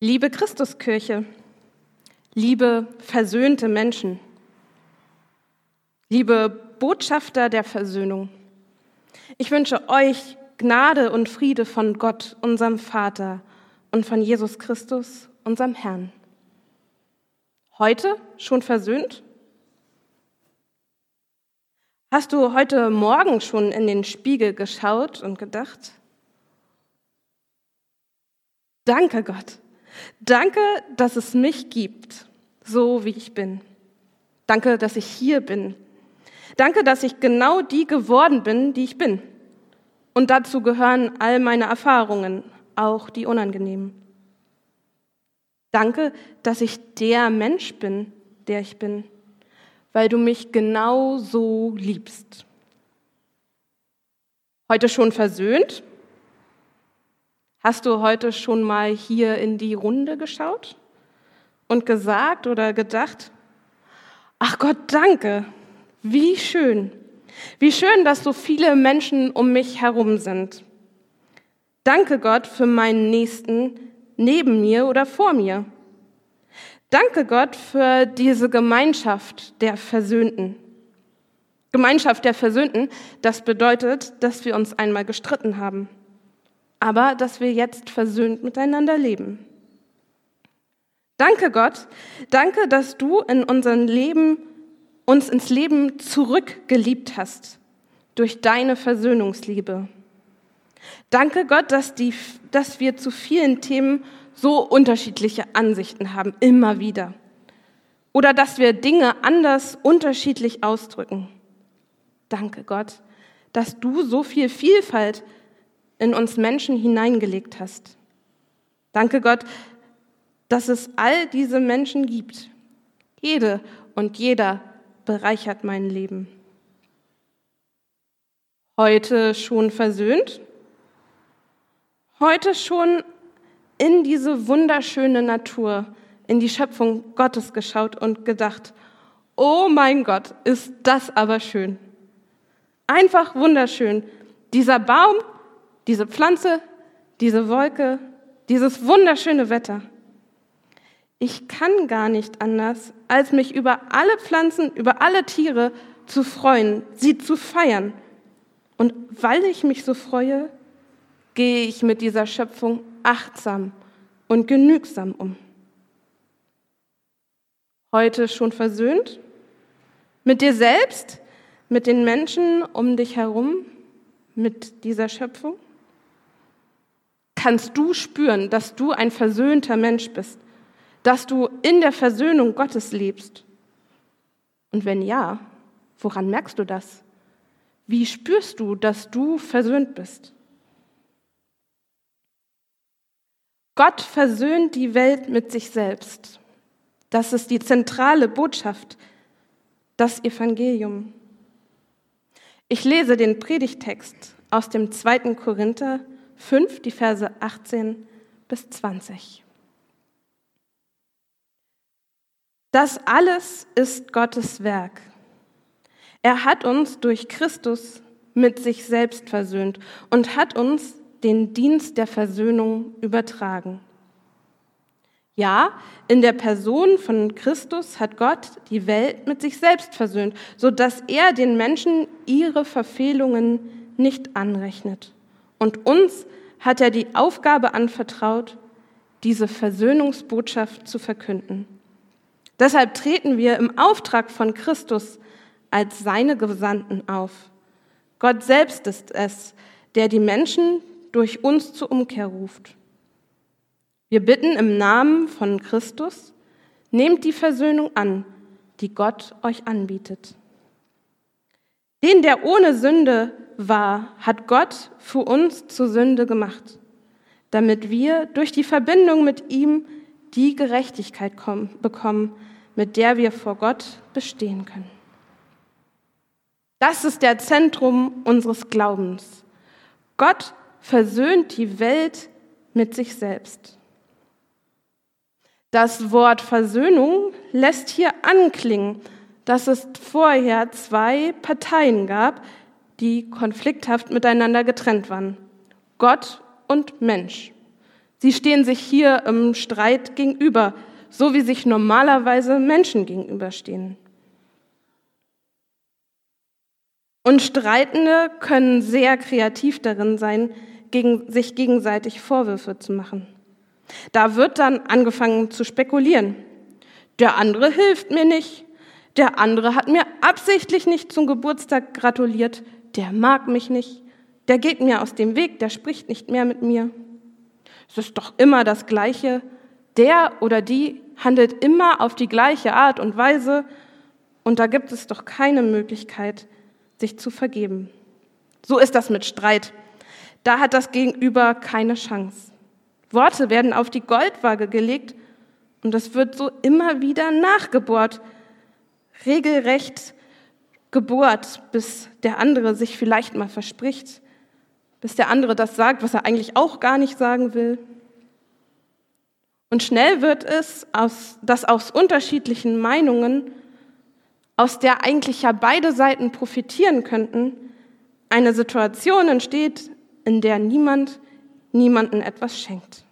Liebe Christuskirche, liebe versöhnte Menschen, liebe Botschafter der Versöhnung, ich wünsche euch Gnade und Friede von Gott, unserem Vater und von Jesus Christus, unserem Herrn. Heute schon versöhnt? Hast du heute Morgen schon in den Spiegel geschaut und gedacht, danke Gott, Danke, dass es mich gibt, so wie ich bin. Danke, dass ich hier bin. Danke, dass ich genau die geworden bin, die ich bin. Und dazu gehören all meine Erfahrungen, auch die unangenehmen. Danke, dass ich der Mensch bin, der ich bin, weil du mich genau so liebst. Heute schon versöhnt? Hast du heute schon mal hier in die Runde geschaut und gesagt oder gedacht, ach Gott, danke, wie schön, wie schön, dass so viele Menschen um mich herum sind. Danke Gott für meinen Nächsten neben mir oder vor mir. Danke Gott für diese Gemeinschaft der Versöhnten. Gemeinschaft der Versöhnten, das bedeutet, dass wir uns einmal gestritten haben aber dass wir jetzt versöhnt miteinander leben. Danke Gott, danke, dass du in unserem Leben uns ins Leben zurückgeliebt hast durch deine Versöhnungsliebe. Danke Gott, dass, die, dass wir zu vielen Themen so unterschiedliche Ansichten haben, immer wieder. Oder dass wir Dinge anders, unterschiedlich ausdrücken. Danke Gott, dass du so viel Vielfalt in uns Menschen hineingelegt hast. Danke Gott, dass es all diese Menschen gibt. Jede und jeder bereichert mein Leben. Heute schon versöhnt? Heute schon in diese wunderschöne Natur, in die Schöpfung Gottes geschaut und gedacht, oh mein Gott, ist das aber schön. Einfach wunderschön. Dieser Baum, diese Pflanze, diese Wolke, dieses wunderschöne Wetter. Ich kann gar nicht anders, als mich über alle Pflanzen, über alle Tiere zu freuen, sie zu feiern. Und weil ich mich so freue, gehe ich mit dieser Schöpfung achtsam und genügsam um. Heute schon versöhnt? Mit dir selbst? Mit den Menschen um dich herum? Mit dieser Schöpfung? Kannst du spüren, dass du ein versöhnter Mensch bist, dass du in der Versöhnung Gottes lebst? Und wenn ja, woran merkst du das? Wie spürst du, dass du versöhnt bist? Gott versöhnt die Welt mit sich selbst. Das ist die zentrale Botschaft, das Evangelium. Ich lese den Predigtext aus dem zweiten Korinther 5, die Verse 18 bis 20. Das alles ist Gottes Werk. Er hat uns durch Christus mit sich selbst versöhnt und hat uns den Dienst der Versöhnung übertragen. Ja, in der Person von Christus hat Gott die Welt mit sich selbst versöhnt, so dass er den Menschen ihre Verfehlungen nicht anrechnet. Und uns hat er die Aufgabe anvertraut, diese Versöhnungsbotschaft zu verkünden. Deshalb treten wir im Auftrag von Christus als seine Gesandten auf. Gott selbst ist es, der die Menschen durch uns zur Umkehr ruft. Wir bitten im Namen von Christus, nehmt die Versöhnung an, die Gott euch anbietet. Den, der ohne Sünde war, hat Gott für uns zur Sünde gemacht, damit wir durch die Verbindung mit ihm die Gerechtigkeit kommen, bekommen, mit der wir vor Gott bestehen können. Das ist der Zentrum unseres Glaubens. Gott versöhnt die Welt mit sich selbst. Das Wort Versöhnung lässt hier anklingen, dass es vorher zwei Parteien gab, die konflikthaft miteinander getrennt waren. Gott und Mensch. Sie stehen sich hier im Streit gegenüber, so wie sich normalerweise Menschen gegenüberstehen. Und Streitende können sehr kreativ darin sein, gegen, sich gegenseitig Vorwürfe zu machen. Da wird dann angefangen zu spekulieren. Der andere hilft mir nicht. Der andere hat mir absichtlich nicht zum Geburtstag gratuliert. Der mag mich nicht. Der geht mir aus dem Weg. Der spricht nicht mehr mit mir. Es ist doch immer das Gleiche. Der oder die handelt immer auf die gleiche Art und Weise. Und da gibt es doch keine Möglichkeit, sich zu vergeben. So ist das mit Streit. Da hat das Gegenüber keine Chance. Worte werden auf die Goldwaage gelegt und es wird so immer wieder nachgebohrt, regelrecht gebohrt, bis der andere sich vielleicht mal verspricht, bis der andere das sagt, was er eigentlich auch gar nicht sagen will. Und schnell wird es, dass aus unterschiedlichen Meinungen, aus der eigentlich ja beide Seiten profitieren könnten, eine Situation entsteht, in der niemand niemanden etwas schenkt.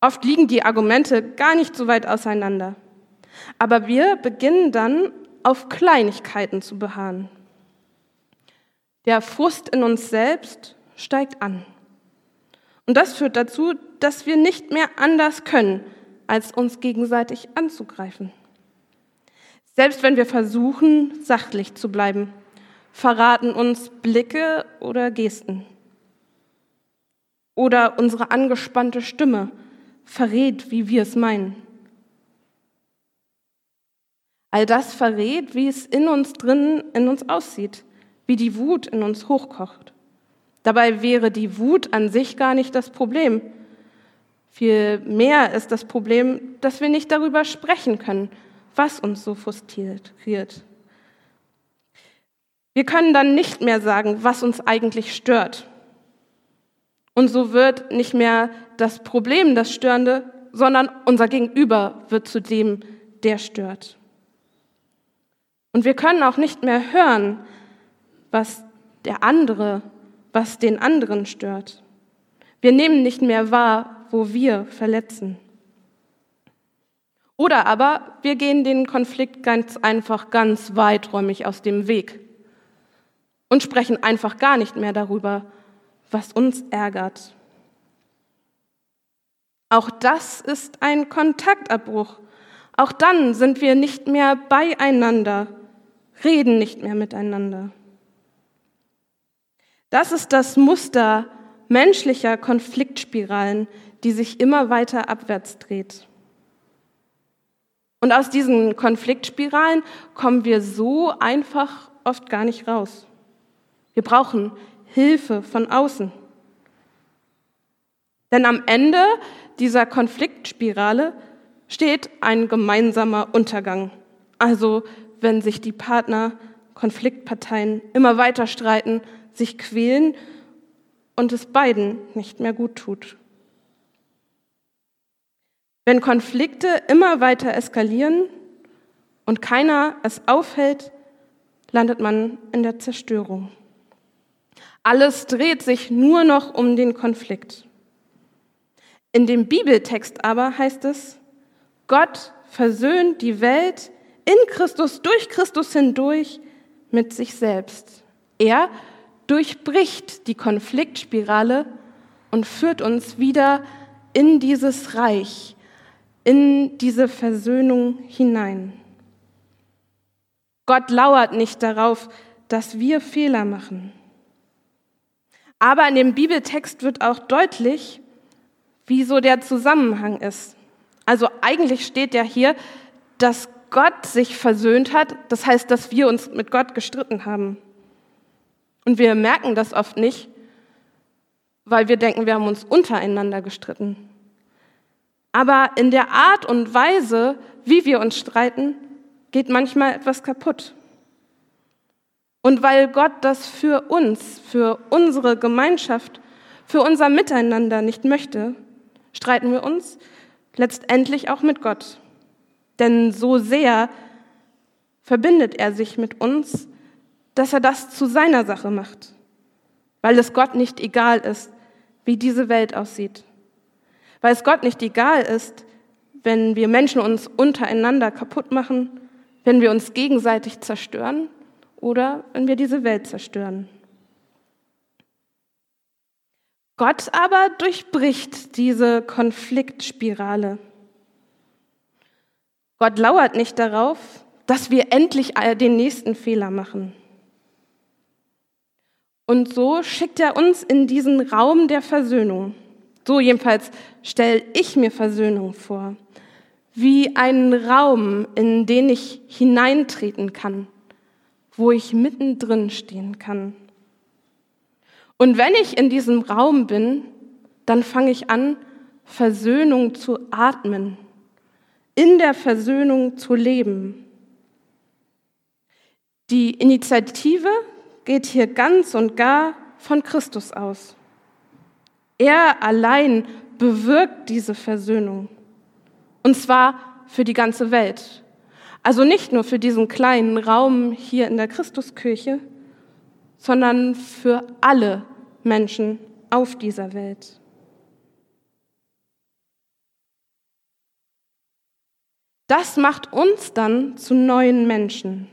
Oft liegen die Argumente gar nicht so weit auseinander. Aber wir beginnen dann auf Kleinigkeiten zu beharren. Der Frust in uns selbst steigt an. Und das führt dazu, dass wir nicht mehr anders können, als uns gegenseitig anzugreifen. Selbst wenn wir versuchen, sachlich zu bleiben, verraten uns Blicke oder Gesten. Oder unsere angespannte Stimme verrät, wie wir es meinen. All das verrät, wie es in uns drin in uns aussieht, wie die Wut in uns hochkocht. Dabei wäre die Wut an sich gar nicht das Problem. Vielmehr ist das Problem, dass wir nicht darüber sprechen können, was uns so frustriert. Wir können dann nicht mehr sagen, was uns eigentlich stört. Und so wird nicht mehr das Problem das Störende, sondern unser Gegenüber wird zu dem, der stört. Und wir können auch nicht mehr hören, was der andere, was den anderen stört. Wir nehmen nicht mehr wahr, wo wir verletzen. Oder aber wir gehen den Konflikt ganz einfach ganz weiträumig aus dem Weg und sprechen einfach gar nicht mehr darüber, was uns ärgert. Auch das ist ein Kontaktabbruch. Auch dann sind wir nicht mehr beieinander, reden nicht mehr miteinander. Das ist das Muster menschlicher Konfliktspiralen, die sich immer weiter abwärts dreht. Und aus diesen Konfliktspiralen kommen wir so einfach oft gar nicht raus. Wir brauchen Hilfe von außen. Denn am Ende dieser Konfliktspirale steht ein gemeinsamer Untergang. Also wenn sich die Partner, Konfliktparteien immer weiter streiten, sich quälen und es beiden nicht mehr gut tut. Wenn Konflikte immer weiter eskalieren und keiner es aufhält, landet man in der Zerstörung. Alles dreht sich nur noch um den Konflikt. In dem Bibeltext aber heißt es, Gott versöhnt die Welt in Christus, durch Christus hindurch mit sich selbst. Er durchbricht die Konfliktspirale und führt uns wieder in dieses Reich, in diese Versöhnung hinein. Gott lauert nicht darauf, dass wir Fehler machen. Aber in dem Bibeltext wird auch deutlich, wie so der Zusammenhang ist. Also eigentlich steht ja hier, dass Gott sich versöhnt hat, das heißt, dass wir uns mit Gott gestritten haben. Und wir merken das oft nicht, weil wir denken, wir haben uns untereinander gestritten. Aber in der Art und Weise, wie wir uns streiten, geht manchmal etwas kaputt. Und weil Gott das für uns, für unsere Gemeinschaft, für unser Miteinander nicht möchte, streiten wir uns letztendlich auch mit Gott. Denn so sehr verbindet er sich mit uns, dass er das zu seiner Sache macht, weil es Gott nicht egal ist, wie diese Welt aussieht, Weil es Gott nicht egal ist, wenn wir Menschen uns untereinander kaputt machen, wenn wir uns gegenseitig zerstören oder wenn wir diese Welt zerstören. Gott aber durchbricht diese Konfliktspirale. Gott lauert nicht darauf, dass wir endlich den nächsten Fehler machen. Und so schickt er uns in diesen Raum der Versöhnung. So jedenfalls stelle ich mir Versöhnung vor, wie einen Raum, in den ich hineintreten kann, wo ich mittendrin stehen kann. Und wenn ich in diesem Raum bin, dann fange ich an, Versöhnung zu atmen, in der Versöhnung zu leben. Die Initiative geht hier ganz und gar von Christus aus. Er allein bewirkt diese Versöhnung. Und zwar für die ganze Welt. Also nicht nur für diesen kleinen Raum hier in der Christuskirche, sondern für alle Menschen auf dieser Welt. Das macht uns dann zu neuen Menschen,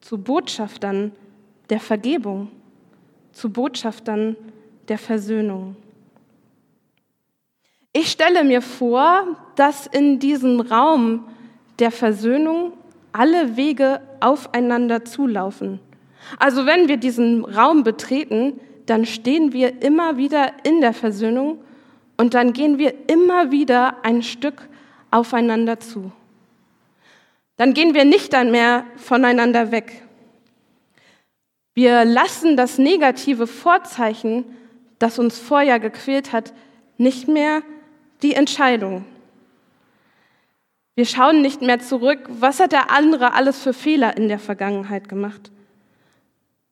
zu Botschaftern der Vergebung, zu Botschaftern der Versöhnung. Ich stelle mir vor, dass in diesem Raum der Versöhnung alle Wege aufeinander zulaufen. Also wenn wir diesen Raum betreten, dann stehen wir immer wieder in der Versöhnung und dann gehen wir immer wieder ein Stück aufeinander zu. Dann gehen wir nicht dann mehr voneinander weg. Wir lassen das negative Vorzeichen, das uns vorher gequält hat, nicht mehr die Entscheidung. Wir schauen nicht mehr zurück, was hat der andere alles für Fehler in der Vergangenheit gemacht,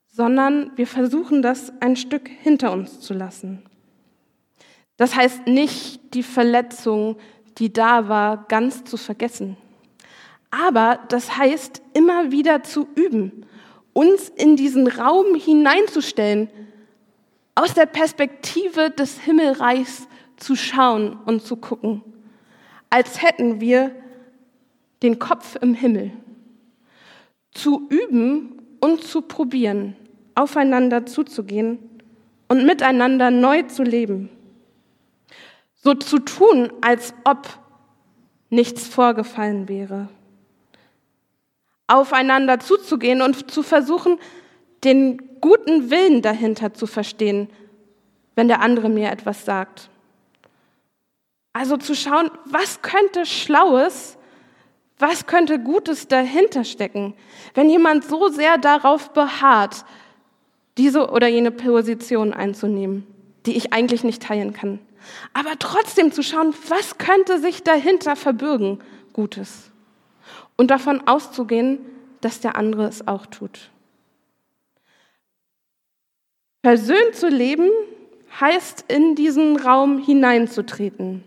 sondern wir versuchen das ein Stück hinter uns zu lassen. Das heißt nicht, die Verletzung, die da war, ganz zu vergessen. Aber das heißt, immer wieder zu üben uns in diesen Raum hineinzustellen, aus der Perspektive des Himmelreichs zu schauen und zu gucken, als hätten wir den Kopf im Himmel. Zu üben und zu probieren, aufeinander zuzugehen und miteinander neu zu leben. So zu tun, als ob nichts vorgefallen wäre aufeinander zuzugehen und zu versuchen, den guten Willen dahinter zu verstehen, wenn der andere mir etwas sagt. Also zu schauen, was könnte Schlaues, was könnte Gutes dahinter stecken, wenn jemand so sehr darauf beharrt, diese oder jene Position einzunehmen, die ich eigentlich nicht teilen kann. Aber trotzdem zu schauen, was könnte sich dahinter verbürgen, Gutes und davon auszugehen, dass der andere es auch tut. Versöhnt zu leben heißt, in diesen Raum hineinzutreten.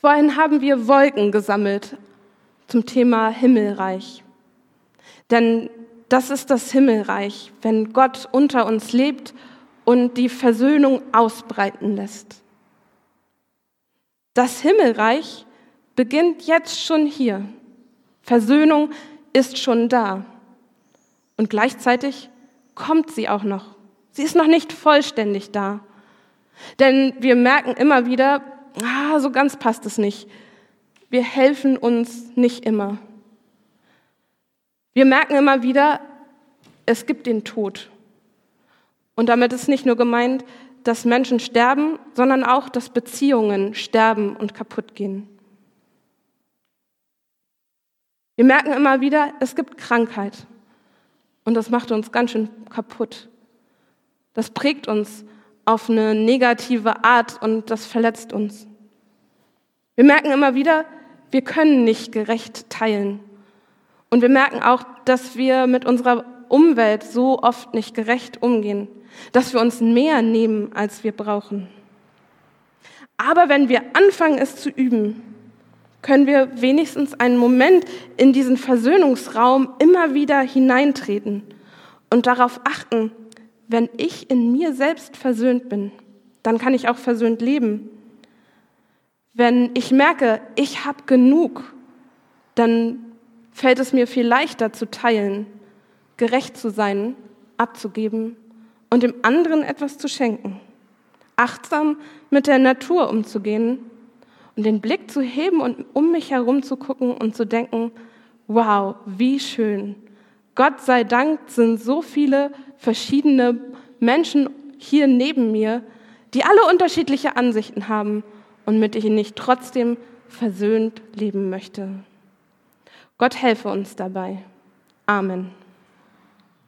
Vorhin haben wir Wolken gesammelt zum Thema Himmelreich. Denn das ist das Himmelreich, wenn Gott unter uns lebt und die Versöhnung ausbreiten lässt. Das Himmelreich beginnt jetzt schon hier. Versöhnung ist schon da. Und gleichzeitig kommt sie auch noch. Sie ist noch nicht vollständig da. Denn wir merken immer wieder, ah, so ganz passt es nicht. Wir helfen uns nicht immer. Wir merken immer wieder, es gibt den Tod. Und damit ist nicht nur gemeint, dass Menschen sterben, sondern auch, dass Beziehungen sterben und kaputt gehen. Wir merken immer wieder, es gibt Krankheit. Und das macht uns ganz schön kaputt. Das prägt uns auf eine negative Art und das verletzt uns. Wir merken immer wieder, wir können nicht gerecht teilen. Und wir merken auch, dass wir mit unserer Umwelt so oft nicht gerecht umgehen, dass wir uns mehr nehmen, als wir brauchen. Aber wenn wir anfangen, es zu üben, können wir wenigstens einen Moment in diesen Versöhnungsraum immer wieder hineintreten und darauf achten, wenn ich in mir selbst versöhnt bin, dann kann ich auch versöhnt leben. Wenn ich merke, ich habe genug, dann fällt es mir viel leichter zu teilen, gerecht zu sein, abzugeben und dem anderen etwas zu schenken. Achtsam mit der Natur umzugehen und den Blick zu heben und um mich herum zu gucken und zu denken, wow, wie schön. Gott sei Dank sind so viele verschiedene Menschen hier neben mir, die alle unterschiedliche Ansichten haben und mit denen ich trotzdem versöhnt leben möchte. Gott helfe uns dabei. Amen.